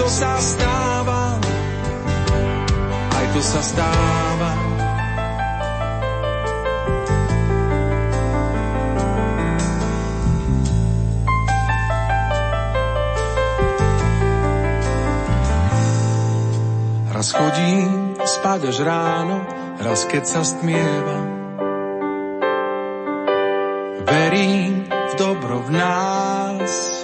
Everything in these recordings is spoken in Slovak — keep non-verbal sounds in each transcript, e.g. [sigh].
to sa stáva, aj to sa stáva. Raz chodím spať až ráno, raz keď sa stmieva. Verím v dobro v nás,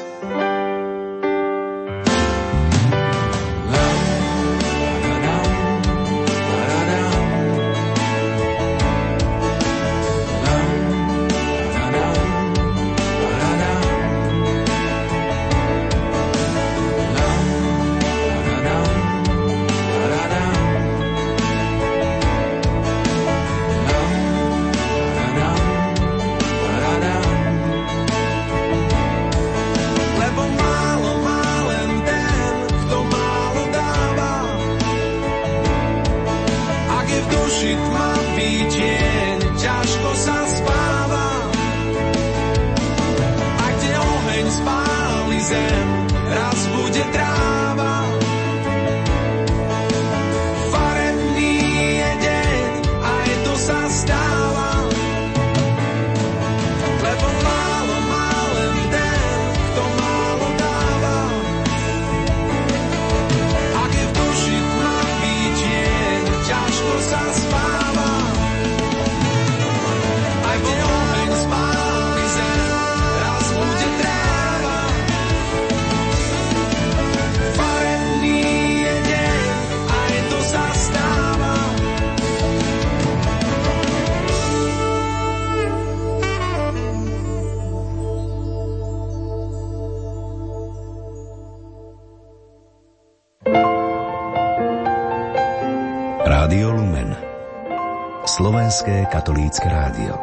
Slovenské katolícke rádio.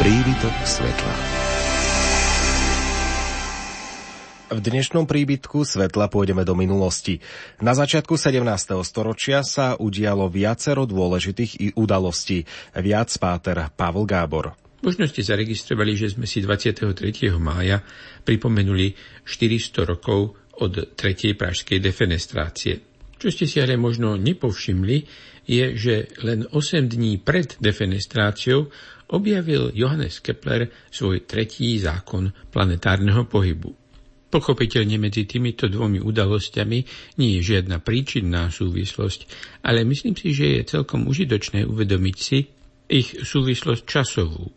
Prívitok svetla V dnešnom príbytku svetla pôjdeme do minulosti. Na začiatku 17. storočia sa udialo viacero dôležitých i udalostí. Viac páter Pavel Gábor. Možno ste zaregistrovali, že sme si 23. mája pripomenuli 400 rokov od tretej pražskej defenestrácie. Čo ste si ale možno nepovšimli, je, že len 8 dní pred defenestráciou objavil Johannes Kepler svoj tretí zákon planetárneho pohybu. Pochopiteľne medzi týmito dvomi udalosťami nie je žiadna príčinná súvislosť, ale myslím si, že je celkom užitočné uvedomiť si ich súvislosť časovú.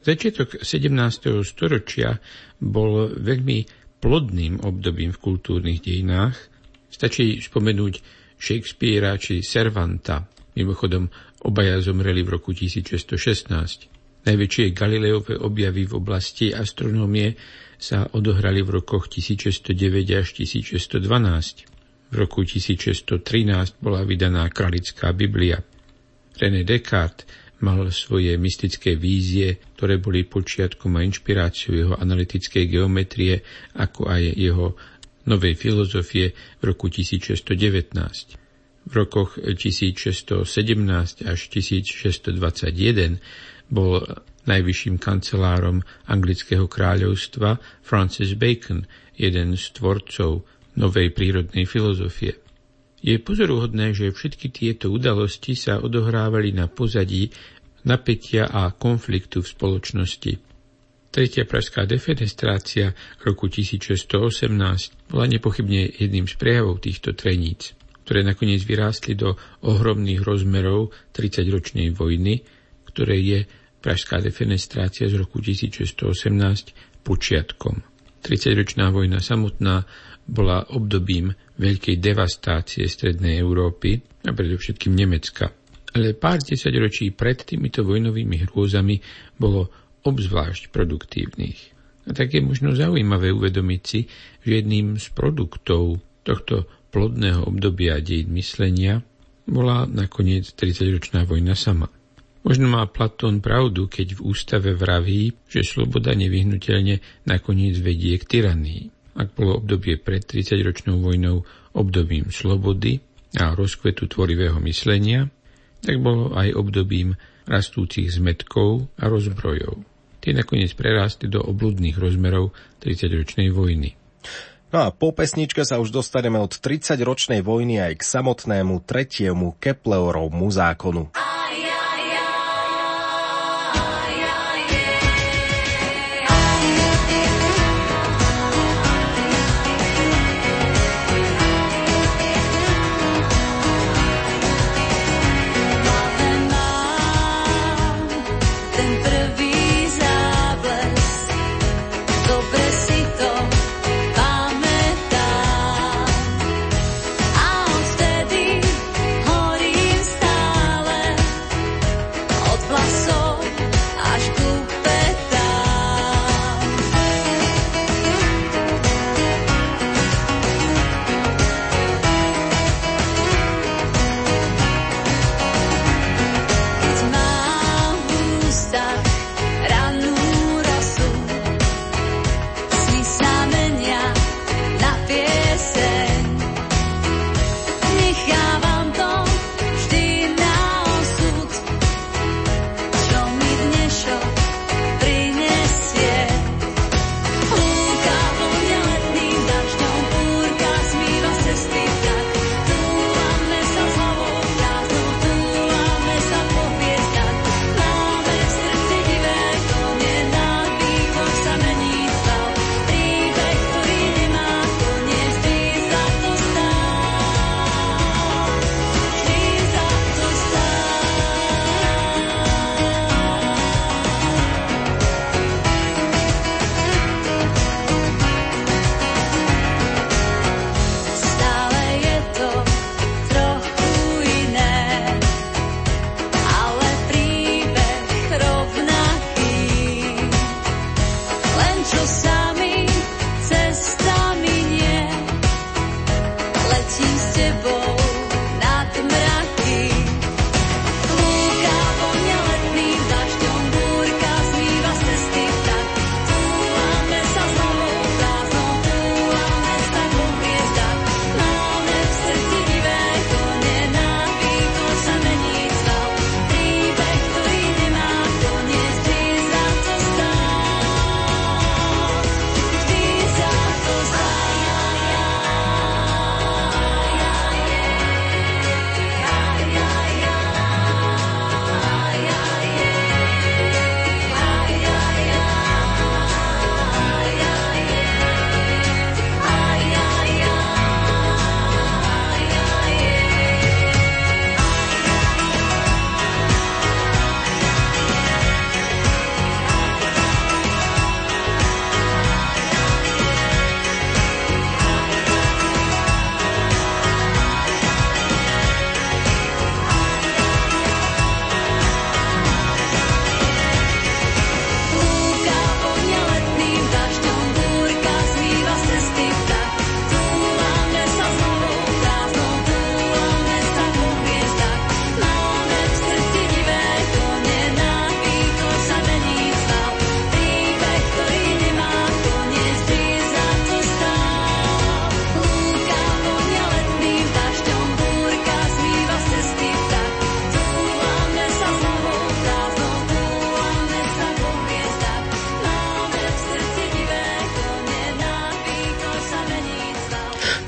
Začiatok 17. storočia bol veľmi plodným obdobím v kultúrnych dejinách. Stačí spomenúť Shakespearea či Cervanta. Mimochodom, obaja zomreli v roku 1616. Najväčšie Galileové objavy v oblasti astronómie sa odohrali v rokoch 1609 až 1612. V roku 1613 bola vydaná kralická Biblia. René Descartes mal svoje mystické vízie, ktoré boli počiatkom a inšpiráciou jeho analytickej geometrie, ako aj jeho novej filozofie v roku 1619. V rokoch 1617 až 1621 bol najvyšším kancelárom anglického kráľovstva Francis Bacon, jeden z tvorcov novej prírodnej filozofie. Je pozoruhodné, že všetky tieto udalosti sa odohrávali na pozadí napätia a konfliktu v spoločnosti. Tretia pražská defenestrácia roku 1618 bola nepochybne jedným z prejavov týchto treníc, ktoré nakoniec vyrástli do ohromných rozmerov 30-ročnej vojny, ktoré je pražská defenestrácia z roku 1618 počiatkom. 30-ročná vojna samotná bola obdobím veľkej devastácie Strednej Európy a predovšetkým Nemecka. Ale pár desaťročí pred týmito vojnovými hrôzami bolo obzvlášť produktívnych. A tak je možno zaujímavé uvedomiť si, že jedným z produktov tohto plodného obdobia dejin myslenia bola nakoniec 30-ročná vojna sama. Možno má Platón pravdu, keď v ústave vraví, že sloboda nevyhnutelne nakoniec vedie k tyranii. Ak bolo obdobie pred 30-ročnou vojnou obdobím slobody a rozkvetu tvorivého myslenia, tak bolo aj obdobím rastúcich zmetkov a rozbrojov. Tie nakoniec prerástli do obludných rozmerov 30-ročnej vojny. No a po pesničke sa už dostaneme od 30-ročnej vojny aj k samotnému tretiemu Keplerovmu zákonu.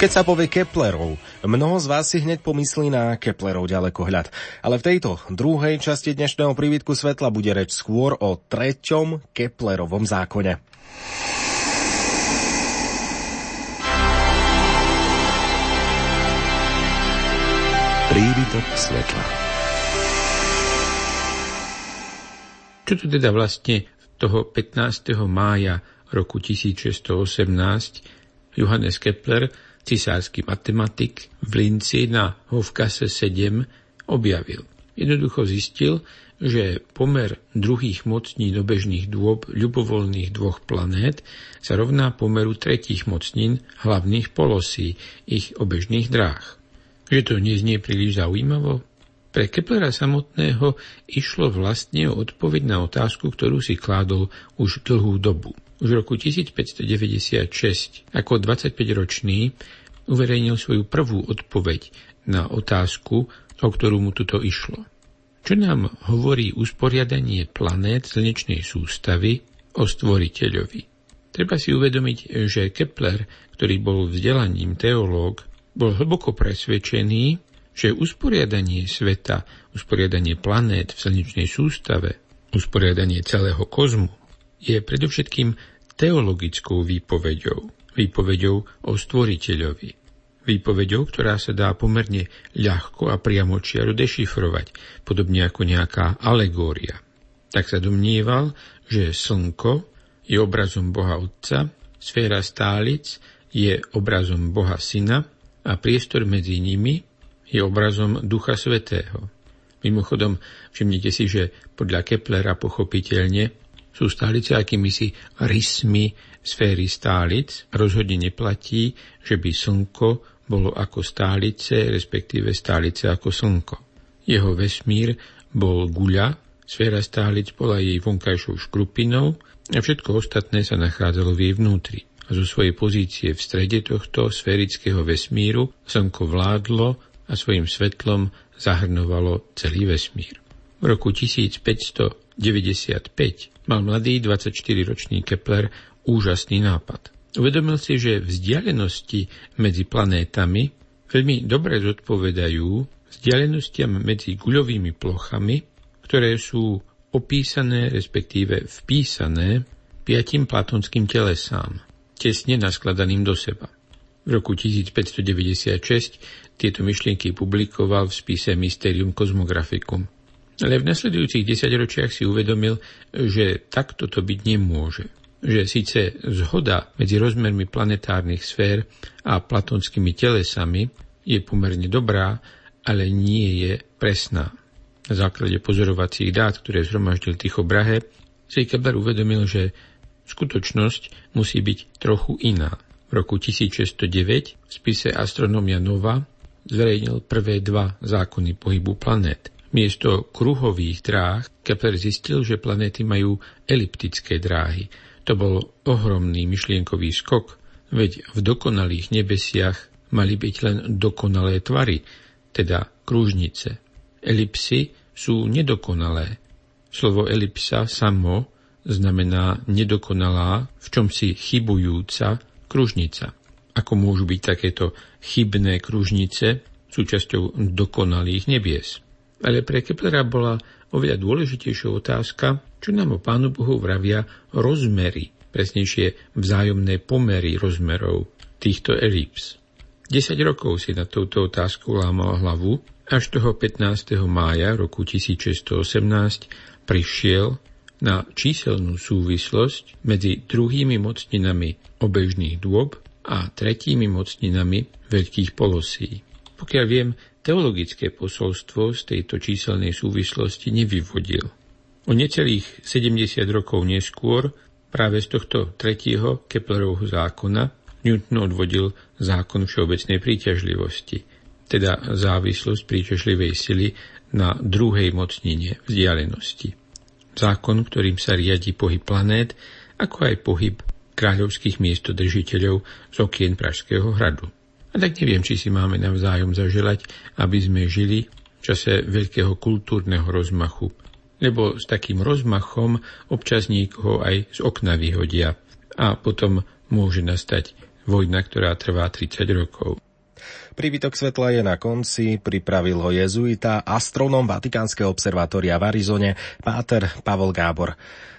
Keď sa povie Keplerov, mnoho z vás si hneď pomyslí na Keplerov ďalekohľad. Ale v tejto druhej časti dnešného príbytku svetla bude reč skôr o treťom Keplerovom zákone. Príbytok svetla Čo to teda vlastne toho 15. mája roku 1618 Johannes Kepler cisársky matematik v Linci na Hovkase 7 objavil. Jednoducho zistil, že pomer druhých mocní do bežných dôb ľubovoľných dvoch planét sa rovná pomeru tretích mocnín hlavných polosí ich obežných dráh. Že to neznie príliš zaujímavo? Pre Keplera samotného išlo vlastne o odpoveď na otázku, ktorú si kládol už dlhú dobu už v roku 1596 ako 25-ročný uverejnil svoju prvú odpoveď na otázku, o ktorú mu tuto išlo. Čo nám hovorí usporiadanie planét slnečnej sústavy o stvoriteľovi? Treba si uvedomiť, že Kepler, ktorý bol vzdelaním teológ, bol hlboko presvedčený, že usporiadanie sveta, usporiadanie planét v slnečnej sústave, usporiadanie celého kozmu je predovšetkým teologickou výpovedou, výpovedou o stvoriteľovi. Výpovedou, ktorá sa dá pomerne ľahko a priamočiaro dešifrovať, podobne ako nejaká alegória. Tak sa domnieval, že slnko je obrazom Boha Otca, sféra stálic je obrazom Boha Syna a priestor medzi nimi je obrazom Ducha Svetého. Mimochodom, všimnite si, že podľa Keplera pochopiteľne sú stálice akýmisi rysmi sféry stálic. Rozhodne neplatí, že by slnko bolo ako stálice, respektíve stálice ako slnko. Jeho vesmír bol guľa, sféra stálic bola jej vonkajšou škrupinou a všetko ostatné sa nachádzalo v jej vnútri. A zo svojej pozície v strede tohto sférického vesmíru slnko vládlo a svojim svetlom zahrnovalo celý vesmír. V roku 1595 mal mladý 24-ročný Kepler úžasný nápad. Uvedomil si, že vzdialenosti medzi planétami veľmi dobre zodpovedajú vzdialenostiam medzi guľovými plochami, ktoré sú opísané, respektíve vpísané piatim platonským telesám, tesne naskladaným do seba. V roku 1596 tieto myšlienky publikoval v spise Mysterium Cosmographicum. Ale v nasledujúcich desaťročiach si uvedomil, že takto to byť nemôže. Že síce zhoda medzi rozmermi planetárnych sfér a platonskými telesami je pomerne dobrá, ale nie je presná. Na základe pozorovacích dát, ktoré zhromaždil Tycho Brahe, si Kepler uvedomil, že skutočnosť musí byť trochu iná. V roku 1609 v spise Astronomia Nova zverejnil prvé dva zákony pohybu planét. Miesto kruhových dráh Kepler zistil, že planéty majú eliptické dráhy. To bol ohromný myšlienkový skok, veď v dokonalých nebesiach mali byť len dokonalé tvary, teda krúžnice. Elipsy sú nedokonalé. Slovo elipsa samo znamená nedokonalá, v čom si chybujúca kružnica. Ako môžu byť takéto chybné kružnice súčasťou dokonalých nebies? Ale pre Keplera bola oveľa dôležitejšia otázka, čo nám o Pánu Bohu vravia rozmery, presnejšie vzájomné pomery rozmerov týchto elips. 10 rokov si na touto otázku lámal hlavu, až toho 15. mája roku 1618 prišiel na číselnú súvislosť medzi druhými mocninami obežných dôb a tretími mocninami veľkých polosí. Pokiaľ viem, teologické posolstvo z tejto číselnej súvislosti nevyvodil. O necelých 70 rokov neskôr práve z tohto tretieho Keplerovho zákona Newton odvodil zákon všeobecnej príťažlivosti, teda závislosť príťažlivej sily na druhej mocnine vzdialenosti. Zákon, ktorým sa riadi pohyb planét, ako aj pohyb kráľovských miestodržiteľov z okien Pražského hradu. A tak neviem, či si máme navzájom zaželať, aby sme žili v čase veľkého kultúrneho rozmachu, lebo s takým rozmachom občas niekoho aj z okna vyhodia a potom môže nastať vojna, ktorá trvá 30 rokov. Príbytok svetla je na konci, pripravil ho jezuita, astronom Vatikánskeho observatória v Arizone, páter Pavol Gábor.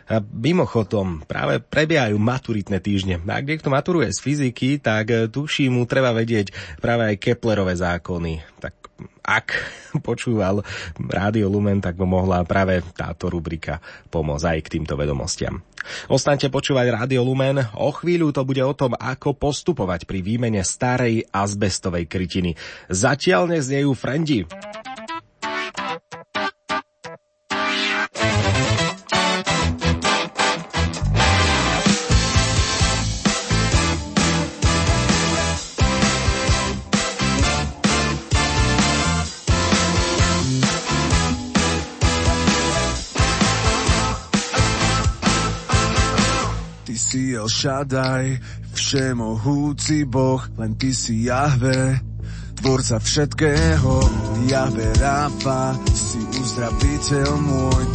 A mimochodom, práve prebiehajú maturitné týždne. Ak niekto maturuje z fyziky, tak eh, tuší mu treba vedieť práve aj Keplerové zákony. Tak ak [laughs] počúval Rádio Lumen, tak mu mohla práve táto rubrika pomôcť aj k týmto vedomostiam. Ostaňte počúvať Rádio Lumen. O chvíľu to bude o tom, ako postupovať pri výmene starej azbestovej krytiny. Zatiaľ neznejú frendi. Shaddai, všemohúci Boh, len Ty si Jahve. tvorca všetkého, Jahve Rafa, si uzdraviteľ môj,